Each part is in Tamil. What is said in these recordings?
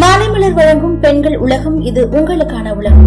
மாலைமலர் வழங்கும் பெண்கள் உலகம் இது உங்களுக்கான உலகம்.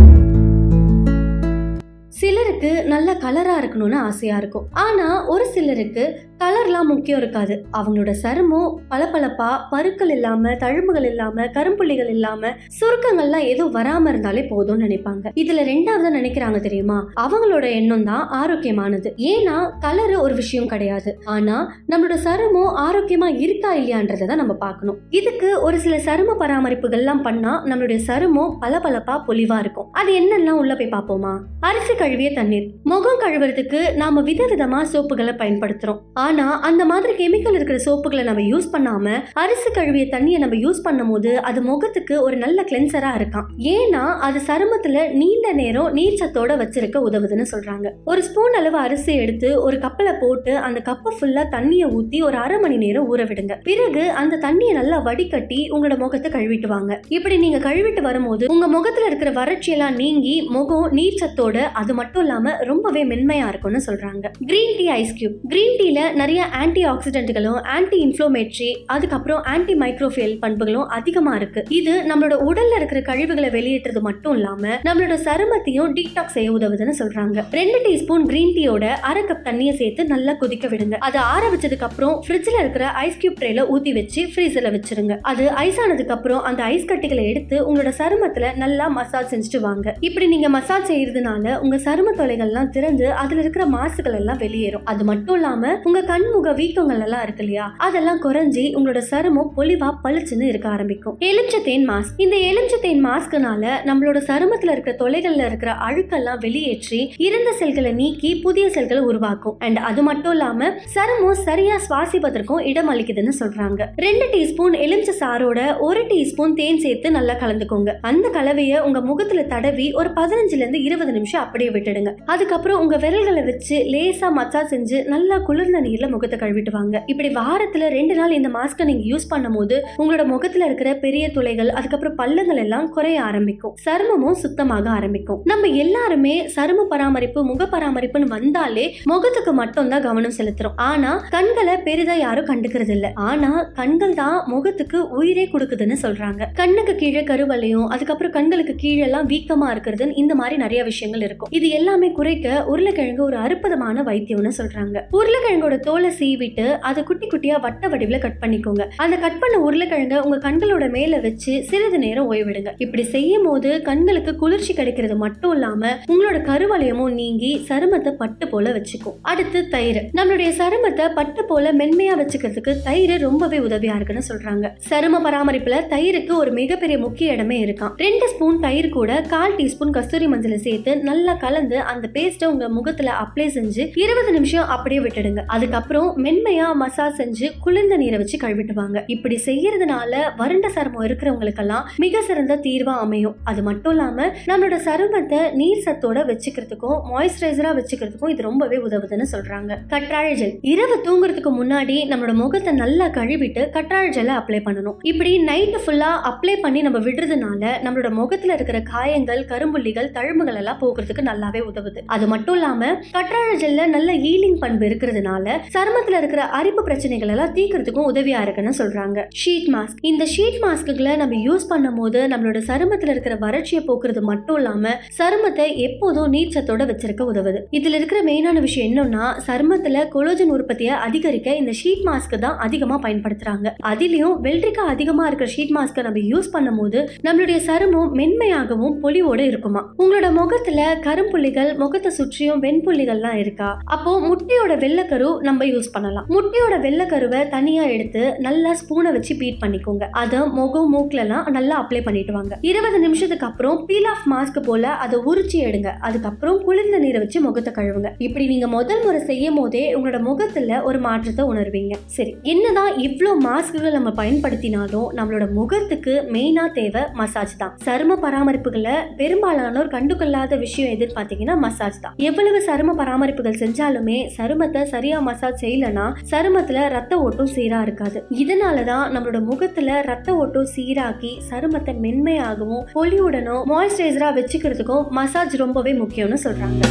சிலருக்கு நல்ல கலரா இருக்கணும்னு ஆசையா இருக்கும். ஆனா ஒரு சிலருக்கு கலர்லாம் முக்கியம் இருக்காது. அவங்களோட சருமம் பளபளப்பா பருக்கள் இல்லாம தழும்புகள் இல்லாம கரும்புள்ளிகள் இல்லாம சுருக்கங்கள்லாம் எதுவும் வராம இருந்தாலே போதும்னு நினைப்பாங்க. இதுல ரெண்டாவது நினைக்கிறாங்க தெரியுமா? அவங்களோட எண்ணம் தான் ஆரோக்கியமானது. ஏன்னா கலர் ஒரு விஷயம் கிடையாது. ஆனா நம்மளோட சருமம் ஆரோக்கியமா இருக்கா இல்லையான்றதை தான் நம்ம பார்க்கணும். இதுக்கு ஒரு சில சரும பராமரிப்புகள்லாம் பண்ணா நம்மளுடைய சருமம் பளபளப்பா பொலிவா இருக்கும். அது என்னெல்லாம் உள்ள போய் பார்ப்போமா? அரிசி கழுவிய தண்ணீர். முகம் கழுவுறதுக்கு நாம விதவிதமா சோப்புகளை பயன்படுத்துறோம். ஆனால் அந்த மாதிரி கெமிக்கல் இருக்கிற சோப்புகளை நம்ம யூஸ் பண்ணாமல் அரிசி கழுவிய தண்ணியை நம்ம யூஸ் பண்ணும்போது அது முகத்துக்கு ஒரு நல்ல கிளென்சராக இருக்கும். ஏன்னா அது சருமத்தில் நீண்ட நேரம் நீர் சத்தோட வச்சிருக்க உதவுதுன்னு சொல்கிறாங்க ஒரு ஸ்பூன் அளவு அரிசி எடுத்து ஒரு கப்பலை போட்டு அந்த கப்பை ஃபுல்லாக தண்ணியை ஊற்றி ஒரு அரை மணி நேரம் ஊற விடுங்க. பிறகு அந்த தண்ணியை நல்லா வடிகட்டி உங்களோட முகத்தை கழுவிட்டு வாங்க. இப்படி நீங்கள் கழுவிட்டு வரும்போது உங்கள் முகத்தில் இருக்கிற வறட்சியெல்லாம் நீங்கி முகம் நீர் சத்தோட அது மட்டும் இல்லாமல் ரொம்பவே மென்மையாக இருக்கும்னு சொல்கிறாங்க green tea ice cube green டீல நிறைய ஆன்டி ஆக்சிடென்ட்களும் ஆன்டி இன்ஃப்ளோமேட்ரி அதுக்கப்புறம் ஆன்டி மைக்ரோஃபியல் பண்புகளும் அதிகமா இருக்கு. இது நம்மளோட உடல்ல இருக்கிற கழிவுகளை வெளியேற்றது மட்டும் இல்லாம நம்மளோட சருமத்தையும் டீடாக்ஸ் செய்ய உதவுதுன்னு சொல்றாங்க. ரெண்டு டீஸ்பூன் கிரீன் டீயோட அரை கப் தண்ணியை சேர்த்து நல்லா கொதிக்க விடுங்க. அதை ஆற வச்சதுக்கு அப்புறம் ஃப்ரிட்ஜ்ல இருக்கிற ஐஸ் கியூப் ட்ரேல ஊத்தி வச்சு ஃப்ரீசர்ல வச்சிருங்க. அது ஐஸ் ஆனதுக்கு அப்புறம் அந்த ஐஸ் கட்டிகளை எடுத்து உங்களோட சருமத்துல நல்லா மசாஜ் செஞ்சுட்டு வாங்க. இப்படி நீங்க மசாஜ் செய்யறதுனால உங்க சரும தொலைகள்லாம் திறந்து அதுல இருக்கிற மாசுகள் எல்லாம் வெளியேறும். அது மட்டும் இல்லாம உங்க கண்முக வீக்கங்கள் எல்லாம் இருக்கு இல்லையா? அதெல்லாம் குறைஞ்சி உங்களோட சருமம் பொலிவா பளிச்சுன்னு இருக்க ஆரம்பிக்கும். எலுமிச்சத்தேன் மாஸ்க் இந்த எலுமிச்சத்தேன் மாஸ்க்னால நம்மளோட சருமத்துல இருக்கிற தொலைகள்ல இருக்கிற அழுக்கெல்லாம் வெளியேற்றி இறந்த செல்களை நீக்கி புதிய செல்களை உருவாக்கும். அண்ட் அது மட்டும் இல்லாம சருமம் சரியா சுவாசிப்பதற்கும் இடம் அளிக்குதுன்னு சொல்றாங்க. ரெண்டு டீஸ்பூன் எலுமிச்சை சாரோட ஒரு டீஸ்பூன் தேன் சேர்த்து நல்லா கலந்துக்கோங்க. அந்த கலவையை உங்க முகத்துல தடவி ஒரு பதினஞ்சுல இருந்து இருபது நிமிஷம் அப்படியே விட்டுடுங்க. அதுக்கப்புறம் உங்க விரல்களை வச்சு லேசா மச்சா செஞ்சு நல்லா குளிர்ந்த நீர்ல முகத்தை கழுவிட்டு வாங்க இப்படி வாரத்துல ரெண்டு நாள் இந்த மாஸ்கை நீங்க யூஸ் பண்ணும்போது உங்களோட முகத்துல இருக்கிற பெரிய துளைகள் அதுக்கப்புறம் பள்ளங்கள் எல்லாம் குறைய ஆரம்பிக்கும். சருமமும் சுத்தமாக ஆரம்பிக்கும். நம்ம எல்லாருமே சரும பராமரிப்பு முக பராமரிப்புன்னு வந்தாலே முகத்துக்கு மட்டும் தான் கவனம் செலுத்துறோம். ஆனா கண்களை பெரிதா யாரும் கண்டுக்கிறது இல்லை ஆனா கண்கள் தான் முகத்துக்கு உயிரே கொடுக்குதுன்னு சொல்றாங்க. கண்ணுக்கு கீழே கருவலையும் அதுக்கப்புறம் கண்களுக்கு கீழே எல்லாம் வீக்கமா இருக்கிறது இந்த மாதிரி நிறைய விஷயங்கள் இருக்கும். இது எல்லாமே குறைக்க உருளைக்கிழங்கு ஒரு அற்புதமான வைத்தியம்னு சொல்றாங்க. உருளைக்கிழங்கோட தோலை சீவிட்டு அதை குட்டி குட்டியா வட்ட வடிவில் கட் பண்ணிக்கோங்க. அந்த கட் பண்ண உருளைக்கிழங்க உங்க கண்களோட மேல வச்சு சிறிது நேரம் ஓய்விடுங்க. இப்படி செய்யும் போது கண்களுக்கு குளிர்ச்சி கிடைக்கிறது மட்டும் இல்லாம உங்களோட கருவளையமும் நீங்கி சருமத்தை பட்டு போல வச்சுக்கும். அடுத்து தயிர் நம்மளுடைய சருமத்தை பட்டு போல மென்மையா வச்சுக்கிறதுக்கு தயிர் ரொம்பவே உதவியா இருக்குன்னு சொல்றாங்க. சரும பராமரிப்புல தயிருக்கு ஒரு மிகப்பெரிய முக்கிய இடமே இருக்கான் ரெண்டு ஸ்பூன் தயிர் கூட கால் டீஸ்பூன் கஸ்தூரி மஞ்சளை சேர்த்து நல்லா கலந்து அந்த பேஸ்ட்டை உங்க முகத்துல அப்ளை செஞ்சு இருபது நிமிஷம் அப்படியே விட்டுடுங்க. அதுக்கப்புறம் மென்மையா மசாஜ் செஞ்சு குளிர்ந்த நீரை வச்சு கழுவிட்டுவாங்க. இப்படி செய்யறதுனால வறண்ட சருமம் இருக்கிறவங்களுக்கெல்லாம் மிக சிறந்த தீர்வா அமையும். அது மட்டும் இல்லாம நம்மளோட சருமத்தை நீர் சத்தோட வச்சுக்கிறதுக்கும் மாய்ஸ்சரைசரா வச்சுக்கிறதுக்கும் இது ரொம்பவே உதவுதுன்னு சொல்றாங்க. கற்றாழை ஜெல். இரவு தூங்குறதுக்கு முன்னாடி நம்மளோட முகத்தை நல்லா கழுவிட்டு கற்றாழை ஜெல்லை அப்ளை பண்ணணும். இப்படி நைட்டு ஃபுல்லா அப்ளை பண்ணி நம்ம விடுறதுனால நம்மளோட முகத்துல இருக்கிற காயங்கள் கரும்புள்ளிகள் தழும்புகள் எல்லாம் போக்குறதுக்கு நல்லாவே உதவுது. அது மட்டும் இல்லாம கற்றாழை ஜெல்ல நல்ல ஈலிங் பண்பு இருக்கிறதுனால சருமத்துல இருக்கிற அரிப்பு பிரச்சனைகள் எல்லாம் தீக்கிறதுக்கும் உதவியா இருக்குன்னு சொல்றாங்க. ஷீட் மாஸ்க் இந்த ஷீட் மாஸ்க்குகளை நம்ம யூஸ் பண்ணும்போது நம்மளோட சருமத்துல இருக்கிற வறட்சியை போக்குறது மட்டும் இல்லாம சருமத்தை எப்போதும் நீர்ச்சத்தோட வச்சிருக்க உதவுது. இதுல இருக்கிற மெயினான விஷயம் என்னன்னா சருமத்துல கொலோஜன் உற்பத்தியை அதிகரிக்க இந்த ஷீட் மாஸ்க் தான் அதிகமா பயன்படுத்துறாங்க. அதிலையும் வெல்ட்ரிக்கா அதிகமா இருக்கிற ஷீட் மாஸ்க்கை நம்ம யூஸ் பண்ணும்போது நம்மளுடைய சருமம் மென்மையாகவும் பொலிவோட இருக்குமா? உங்களோட முகத்துல கரும்புள்ளிகள் முகத்தை சுற்றியும் வெண்புள்ளிகள்லாம் இருக்கா? அப்போ முட்டையோட வெள்ளக்கரு நம்ம யூஸ் பண்ணலாம். முட்டையோட வெள்ளக்கருவை தனியா எடுத்து நல்லா ஸ்பூனை வச்சு பீட் பண்ணிக்கோங்க. அதை முகம் மூக்குலலாம் நல்லா அப்ளை பண்ணிட்டு வாங்க இருபது நிமிஷத்துக்கு அப்புறம் பீல் ஆஃப் மாஸ்க் போல அதை உரிச்சு எடுங்க. அதுக்கப்புறம் குளிர்ந்த நீரை வச்சு முகத்தை கழுவுங்க. இப்படி நீங்க முதல் முறை செய்யும் போதே உங்களோட முகத்துல ஒரு மாற்றத்தை உணர்வீங்க. சரி என்னதான் இவ்வளோ மாஸ்க்குகள் நம்ம பயன்படுத்தினாலும் நம்மளோட முகத்துக்கு மெயினா தேவை மசாஜ் தான். சரும பராமரிப்புகளை பெரும்பாலானோர் கண்டுகொள்ளாத விஷயம் எதுன்னு பார்த்தீங்கன்னா மசாஜ் தான். எவ்வளவு சரும பராமரிப்புகள் செஞ்சாலுமே சருமத்தை சரியா மசாஜ் செய்யலனா சருமத்துல ரத்த ஓட்டம் சீரா இருக்காது. இதனாலதான் நம்மளோட முகத்துல ரத்த ஓட்டம் சீராக்கி சருமத்தை மென்மையாகவும் பொலிவுடனும் மாய்ஸ்சரைசரா வச்சுக்கிறதுக்கும் மசாஜ் ரொம்பவே முக்கியம்னு சொல்றாங்க.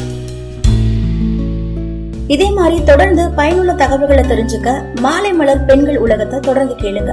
இதே மாதிரி தொடர்ந்து பயனுள்ள தகவல்களை தெரிஞ்சுக்க மாலை மலர் பெண்கள் உலகத்தை தொடர்ந்து கேளுங்க.